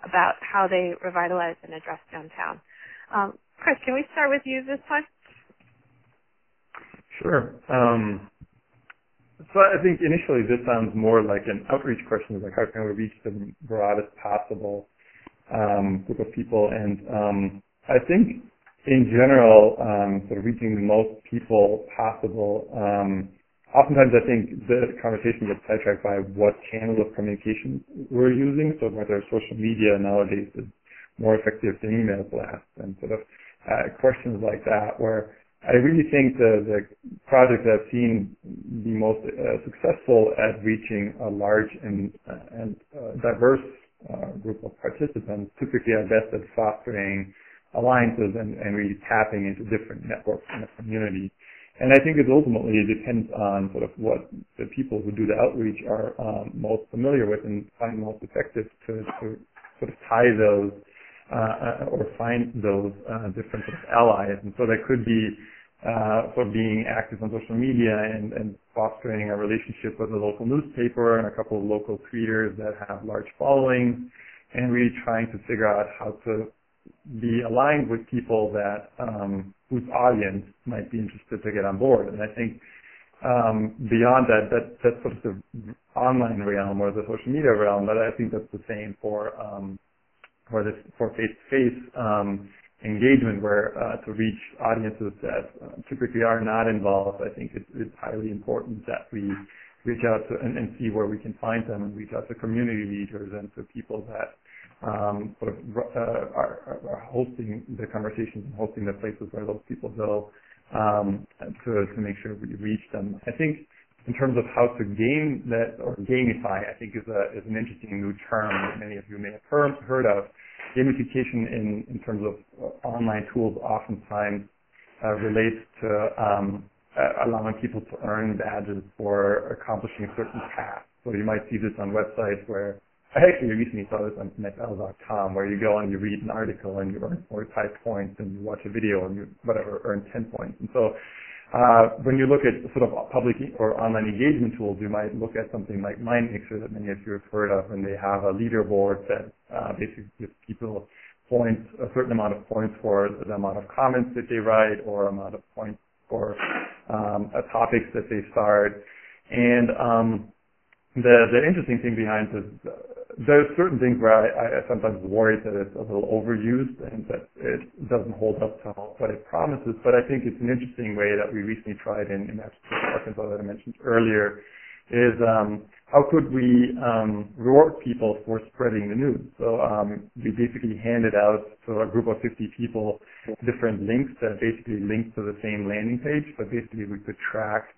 about how they revitalize and address downtown? Um, Chris, can we start with you this time? Sure. Um, so I think initially this sounds more like an outreach question, like how can we reach the broadest possible um, group of people. And um, I think in general, um, sort of reaching the most people possible. Um, oftentimes, I think the conversation gets sidetracked by what channel of communication we're using. So whether social media nowadays is more effective than email blasts and sort of uh, questions like that, where I really think the, the projects that I've seen the most uh, successful at reaching a large and, uh, and uh, diverse uh, group of participants typically are best at fostering alliances and, and really tapping into different networks in the community. And I think it ultimately depends on sort of what the people who do the outreach are um, most familiar with and find most effective to, to sort of tie those uh, or find those uh, different sort of allies. And so there could be uh, for being active on social media and, and fostering a relationship with a local newspaper and a couple of local creators that have large followings and really trying to figure out how to be aligned with people that um, whose audience might be interested to get on board. And I think um, beyond that, that that's sort of the online realm or the social media realm, but I think that's the same for um, for this for face to face engagement where uh, to reach audiences that uh, typically are not involved, I think it's, it's highly important that we reach out to and, and, see where we can find them and reach out to community leaders and to people that um, sort of uh, are, are, hosting the conversations and hosting the places where those people go um, to, to make sure we reach them. I think in terms of how to game that or gamify, I think is, a, is an interesting new term that many of you may have heard, heard of gamification in, in terms of uh, online tools oftentimes uh, relates to um, allowing people to earn badges for accomplishing certain tasks. So you might see this on websites where I actually recently saw this on NFL.com where you go and you read an article and you earn 45 points and you watch a video and you whatever earn 10 points. And so uh, when you look at sort of public or online engagement tools, you might look at something like MindMixer that many of you have heard of, and they have a leaderboard that uh, basically gives people points, a certain amount of points for the amount of comments that they write or amount of points for um, a topics that they start. And um, the the interesting thing behind this, there's certain things where I, I sometimes worry that it's a little overused and that it doesn't hold up to what it promises. But I think it's an interesting way that we recently tried in, in Arkansas that I mentioned earlier is um, how could we um, reward people for spreading the news? So um, we basically handed out to a group of 50 people different links that basically link to the same landing page, but basically we could track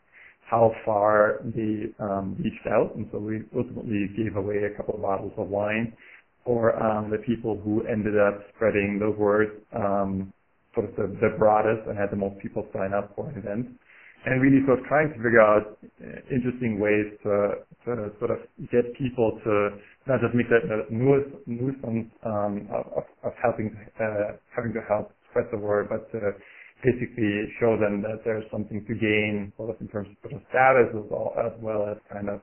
how far they um, reached out, and so we ultimately gave away a couple of bottles of wine for um, the people who ended up spreading the word um, sort of the, the broadest and had the most people sign up for an event. And really sort of trying to figure out uh, interesting ways to, to sort of get people to not just make that a nuisance um, of, of helping uh, having to help spread the word, but to basically show them that there's something to gain, both in terms of status as well as, well as kind of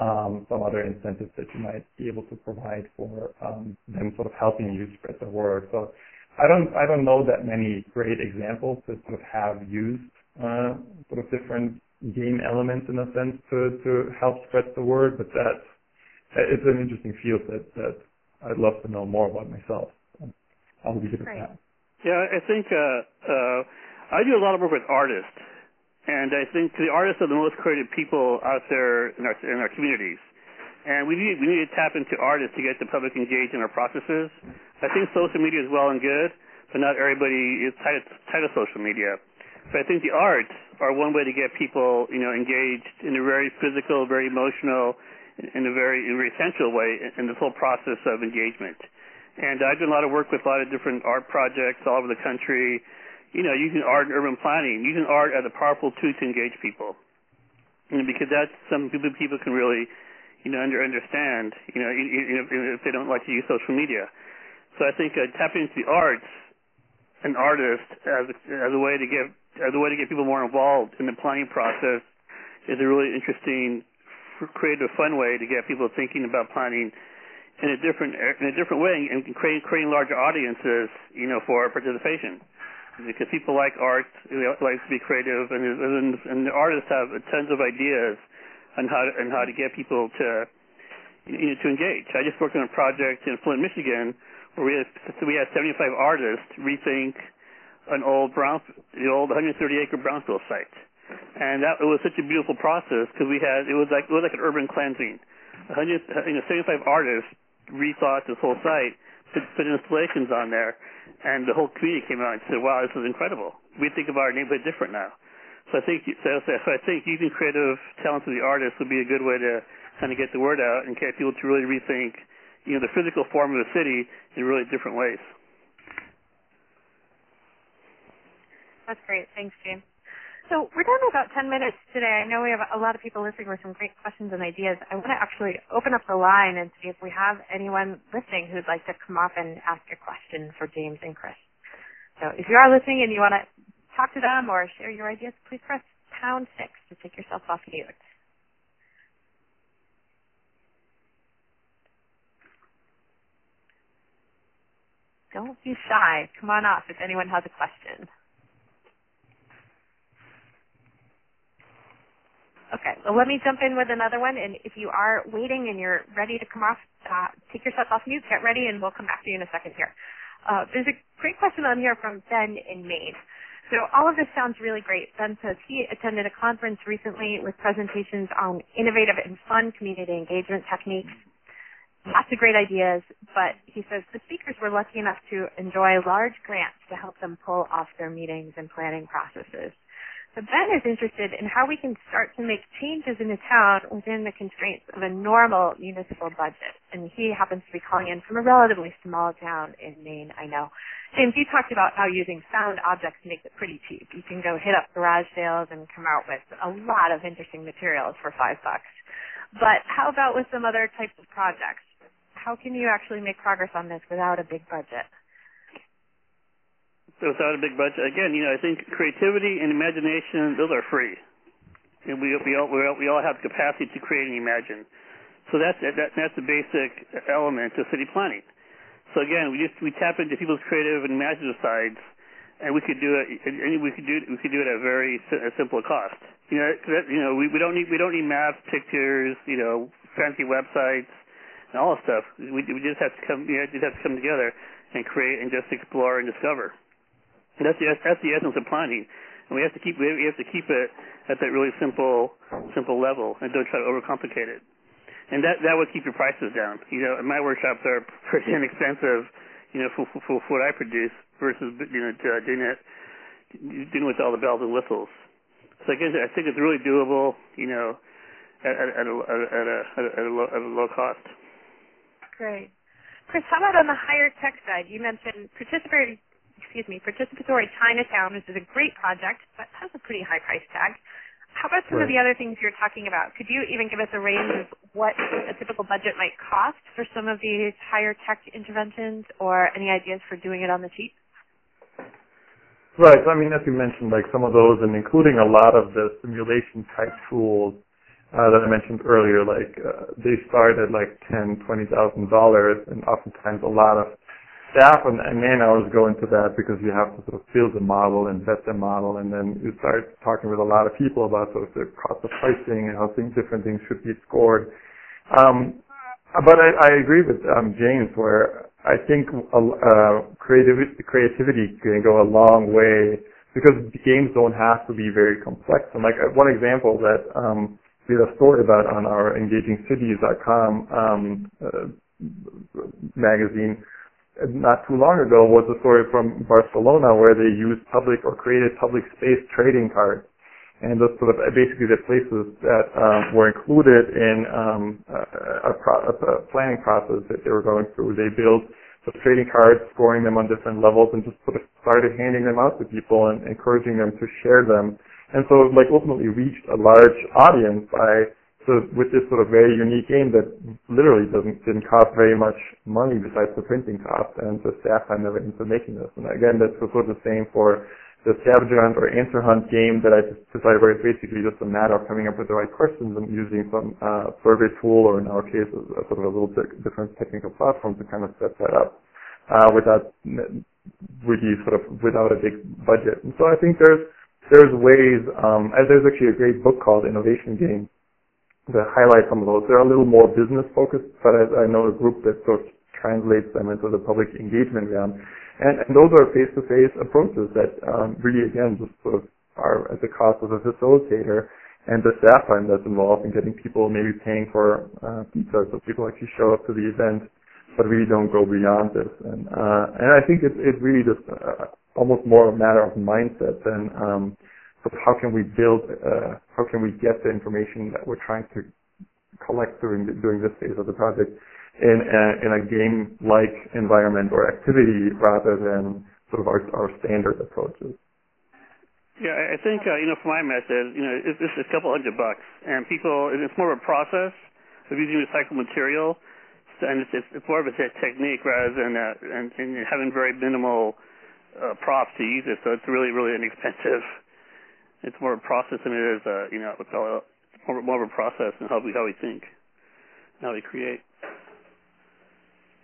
um, some other incentives that you might be able to provide for um, them sort of helping you spread the word. So I don't I don't know that many great examples that sort of have used uh, sort of different game elements in a sense to to help spread the word, but that's it's an interesting field that that I'd love to know more about myself. I'll leave it at that. Yeah, I think uh, uh, I do a lot of work with artists, and I think the artists are the most creative people out there in our in our communities. And we need we need to tap into artists to get the public engaged in our processes. I think social media is well and good, but not everybody is tied to, tied to social media. But I think the arts are one way to get people, you know, engaged in a very physical, very emotional, in a very, very essential way in this whole process of engagement. And I've done a lot of work with a lot of different art projects all over the country. You know, using art in urban planning, using art as a powerful tool to engage people. You know, because that's something people can really, you know, under understand. You know, if they don't like to use social media. So I think uh, tapping into the arts, an artist as as a way to get Uh, as a way to get people more involved in the planning process is a really interesting, creative, fun way to get people thinking about planning in a different uh, in a different way and creating creating larger audiences, you know, for participation. Because people like art, they like to be creative, and and, and the artists have tons of ideas on how to, on how to get people to you know, to engage. I just worked on a project in Flint, Michigan, where we had we had 75 artists rethink an old brown the old 130 acre brownfield site, and that it was such a beautiful process because we had it was like it was like an urban cleansing. 100, uh, you know, 75 artists rethought this whole site, put, put installations on there, and the whole community came out and said, "Wow, this is incredible. We think of our neighborhood different now." So I think so, so I think using creative talents of the artists would be a good way to kind of get the word out and get people to really rethink, you know, the physical form of the city in really different ways. That's great. Thanks, James. So we're down to about 10 minutes today. I know we have a lot of people listening with some great questions and ideas. I want to actually open up the line and see if we have anyone listening who'd like to come up and ask a question for James and Chris. So if you are listening and you want to talk to them or share your ideas, please press pound six to take yourself off mute. Don't be shy. Come on up if anyone has a question. Okay, well, let me jump in with another one. And if you are waiting and you're ready to come off, uh, take yourself off mute, get ready, and we'll come back to you in a second here. Uh, there's a great question on here from Ben in Maine. So all of this sounds really great. Ben says he attended a conference recently with presentations on innovative and fun community engagement techniques. Lots of great ideas, but he says the speakers were lucky enough to enjoy large grants to help them pull off their meetings and planning processes. So Ben is interested in how we can start to make changes in the town within the constraints of a normal municipal budget. And he happens to be calling in from a relatively small town in Maine, I know. James, you talked about how using found objects makes it pretty cheap. You can go hit up garage sales and come out with a lot of interesting materials for five bucks. But how about with some other types of projects? How can you actually make progress on this without a big budget? Without a big budget. Again, you know, I think creativity and imagination, those are free. And we, we, all, we, all, we all have the capacity to create and imagine. So that's, that, that's the basic element of city planning. So again, we just, we tap into people's creative and imaginative sides, and we could do it, and we could do we could do it at a very a simple cost. You know, that, you know, we, we don't need, we don't need maps, pictures, you know, fancy websites, and all that stuff. We, we just have to come, you know, just have to come together and create and just explore and discover. That's the that's the essence of planning, and we have to keep we have to keep it at that really simple simple level, and don't try to overcomplicate it. And that that would keep your prices down. You know, my workshops are pretty inexpensive, you know, for, for, for what I produce versus you know uh, doing it doing with all the bells and whistles. So again, I think it's really doable, you know, at, at, at, a, at, a, at, a, at, a low, at a low cost. Great. Chris, how about on the higher tech side? You mentioned participatory excuse me, participatory Chinatown, which is a great project, but has a pretty high price tag. How about some right. of the other things you're talking about? Could you even give us a range of what a typical budget might cost for some of these higher tech interventions or any ideas for doing it on the cheap? Right. So, I mean, as you mentioned, like some of those and including a lot of the simulation type tools uh, that I mentioned earlier, like uh, they start at like ten, twenty thousand dollars, and oftentimes a lot of staff and, and man hours go into that because you have to sort of build the model and vet the model and then you start talking with a lot of people about sort of the cost of pricing and how things, different things should be scored. Um, but I, I agree with um, James where I think uh, creativity, creativity can go a long way because games don't have to be very complex. And like uh, one example that um, we had a story about on our EngagingCities.com um, uh, magazine not too long ago was a story from Barcelona where they used public or created public space trading cards. And those sort of basically the places that um, were included in um, a, a, pro- a, planning process that they were going through. They built the trading cards, scoring them on different levels, and just sort of started handing them out to people and encouraging them to share them. And so like ultimately reached a large audience by so with this sort of very unique game that literally doesn't didn't cost very much money besides the printing cost and the staff time that went into making this. And again, that's sort of the same for the scavenger hunt or answer hunt game that I decided where it's basically just a matter of coming up with the right questions and using some uh, survey tool or in our case a, a sort of a little bit different technical platform to kind of set that up uh, without really sort of without a big budget. And so I think there's there's ways. Um, there's actually a great book called Innovation Game that highlight some of those. They're a little more business focused, but I, I know a group that sort of translates them into the public engagement realm. And, and those are face-to-face approaches that um, really, again, just sort of are at the cost of a facilitator and the staff time that's involved in getting people maybe paying for uh, pizza so people actually show up to the event but really don't go beyond this. And uh, and I think it's it's really just uh, almost more a matter of mindset than um, but how can we build, uh, how can we get the information that we're trying to collect during the, during this phase of the project in a, in a game-like environment or activity rather than sort of our, our standard approaches. Yeah, I think uh, you know, for my method, you know, it's, a couple hundred bucks, and people, it's more of a process of using recycled material, and it's, it's more of a technique rather than uh, and, and having very minimal uh, props to use it. So it's really, really inexpensive it's more of a process I mean, it is a you know it's more, more of a process and how we how we think, how we create.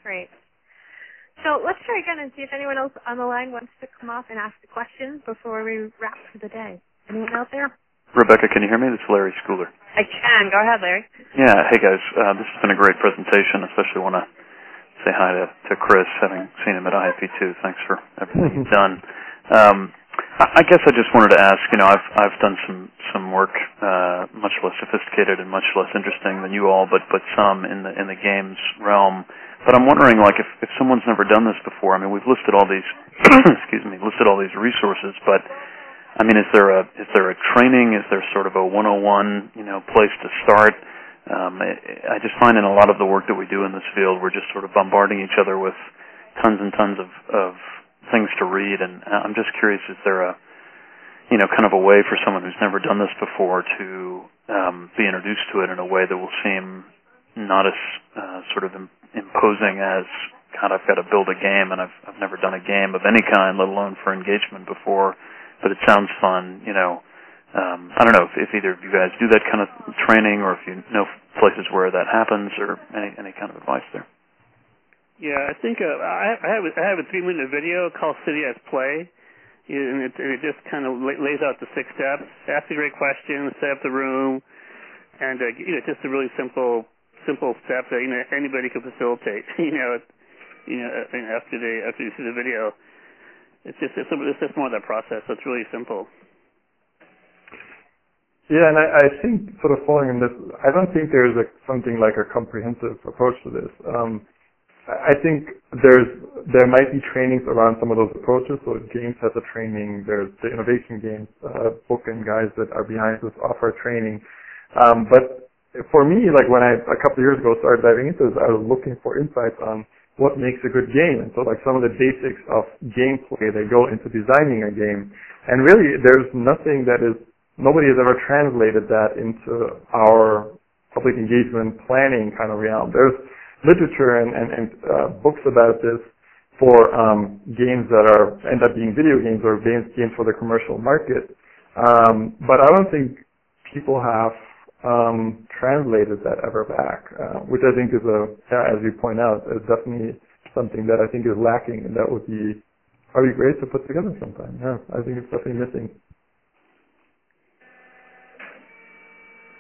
Great. So let's try again and see if anyone else on the line wants to come off and ask a question before we wrap for the day. Anyone out there? Rebecca, can you hear me? This is Larry Schooler. I can. Go ahead, Larry. Yeah. Hey, guys. Uh, this has been a great presentation. Especially want to say hi to, to Chris, having seen him at IAP2. Thanks for everything you've done. Um, I guess I just wanted to ask. You know, I've I've done some some work, uh, much less sophisticated and much less interesting than you all, but but some in the in the games realm. But I'm wondering, like, if if someone's never done this before. I mean, we've listed all these, excuse me, listed all these resources, but I mean, is there a is there a training? Is there sort of a 101, you know, place to start? Um, I, I just find in a lot of the work that we do in this field, we're just sort of bombarding each other with tons and tons of of things to read, and I'm just curious: is there a you know, kind of a way for someone who's never done this before to um, be introduced to it in a way that will seem not as uh, sort of Im- imposing as God, I've got to build a game, and I've I've never done a game of any kind, let alone for engagement before. But it sounds fun, you know. Um, I don't know if, if either of you guys do that kind of training, or if you know places where that happens, or any any kind of advice there. Yeah, I think uh, I, have a, I have a three minute video called City as Play, and it, it just kind of lays out the six steps. Ask a great question, set up the room, and uh, you know, just a really simple simple step that you know anybody can facilitate. you know, you know, after they after you see the video, it's just it's, it's just more of that process. It's really simple. Yeah, and I, I think sort of following in this, I don't think there's a, something like a comprehensive approach to this. Um, I think there's there might be trainings around some of those approaches. So Games has a training. There's the Innovation Games uh, book and guys that are behind this offer training. Um, but for me, like when I a couple of years ago started diving into this, I was looking for insights on what makes a good game. And so like some of the basics of gameplay that go into designing a game. And really, there's nothing that is nobody has ever translated that into our public engagement planning kind of realm. There's literature and, and, and uh, books about this for um, games that are end up being video games or games, games for the commercial market. Um, but I don't think people have um, translated that ever back, uh, which I think is a, as you point out, is definitely something that I think is lacking, and that would be probably great to put together sometime. Yeah, I think it's definitely missing.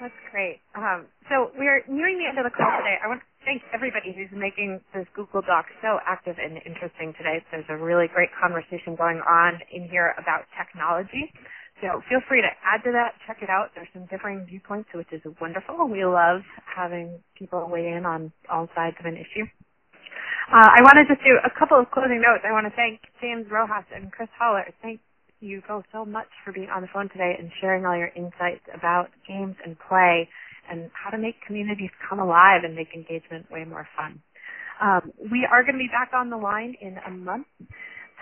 That's great. Um, so we're nearing the end of the call today. I want thank everybody who's making this Google Doc so active and interesting today. There's a really great conversation going on in here about technology. So feel free to add to that, check it out. There's some differing viewpoints, which is wonderful. We love having people weigh in on all sides of an issue. Uh, I want to just do a couple of closing notes. I want to thank James Rojas and Chris Haller. Thank you both so much for being on the phone today and sharing all your insights about games and play and how to make communities come alive and make engagement way more fun. Um, we are going to be back on the line in a month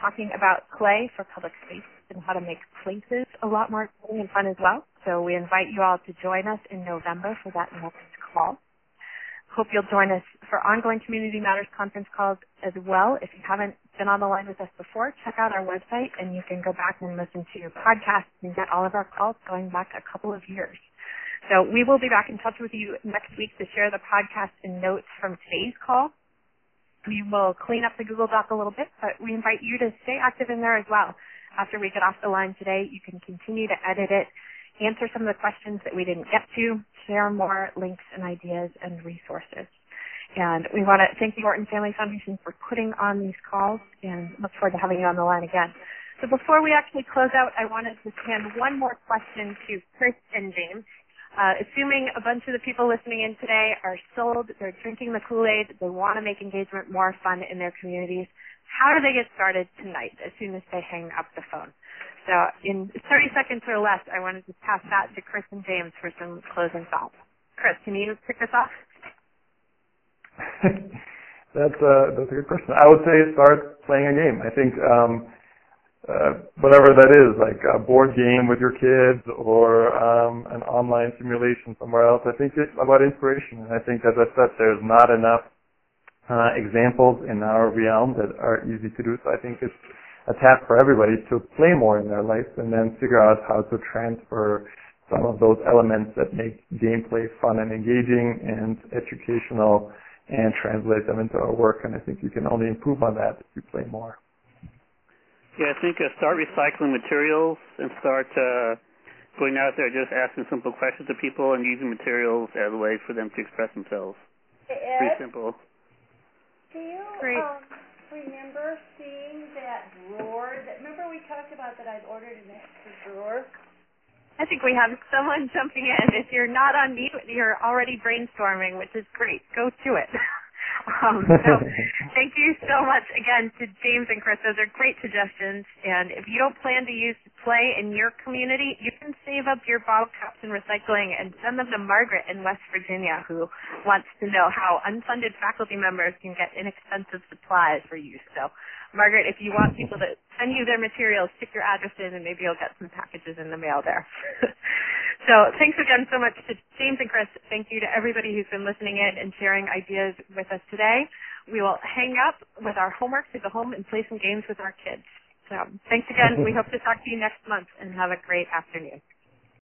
talking about play for public space and how to make places a lot more exciting and fun as well. So we invite you all to join us in November for that next call. Hope you'll join us for ongoing Community Matters conference calls as well. If you haven't been on the line with us before, check out our website and you can go back and listen to your podcasts and get all of our calls going back a couple of years. So we will be back in touch with you next week to share the podcast and notes from today's call. We will clean up the Google Doc a little bit, but we invite you to stay active in there as well. After we get off the line today, you can continue to edit it, answer some of the questions that we didn't get to, share more links and ideas and resources. And we want to thank the Orton Family Foundation for putting on these calls and look forward to having you on the line again. So before we actually close out, I wanted to hand one more question to Chris and James. Uh, assuming a bunch of the people listening in today are sold, they're drinking the Kool-Aid, they want to make engagement more fun in their communities, how do they get started tonight as soon as they hang up the phone? So in 30 seconds or less, I wanted to pass that to Chris and James for some closing thoughts. Chris, can you kick us off? that's a that's a good question. I would say start playing a game. I think um, uh, whatever that is, like a board game with your kids or um, an online simulation somewhere else. I think it's about inspiration, and I think, as I said, there's not enough uh, examples in our realm that are easy to do. So I think it's a task for everybody to play more in their life and then figure out how to transfer some of those elements that make gameplay fun and engaging and educational and translate them into our work. And I think you can only improve on that if you play more. Yeah, I think uh, start recycling materials and start uh, going out there just asking simple questions to people and using materials as a way for them to express themselves. Pretty simple. Do you Great. um, remember seeing that drawer? That, remember we talked about that I'd ordered an extra drawer? I think we have someone jumping in. If you're not on mute, you're already brainstorming, which is great. Go to it. um, so thank you so much again to James and Chris. Those are great suggestions. And if you don't plan to use play in your community, you can save up your bottle caps and recycling and send them to Margaret in West Virginia, who wants to know how unfunded faculty members can get inexpensive supplies for use. So Margaret, if you want people to send you their materials, stick your address in and maybe you'll get some packages in the mail there. so thanks again so much to James and Chris. Thank you to everybody who's been listening in and sharing ideas with us today. We will hang up with our homework to go home and play some games with our kids. So thanks again. We hope to talk to you next month and have a great afternoon.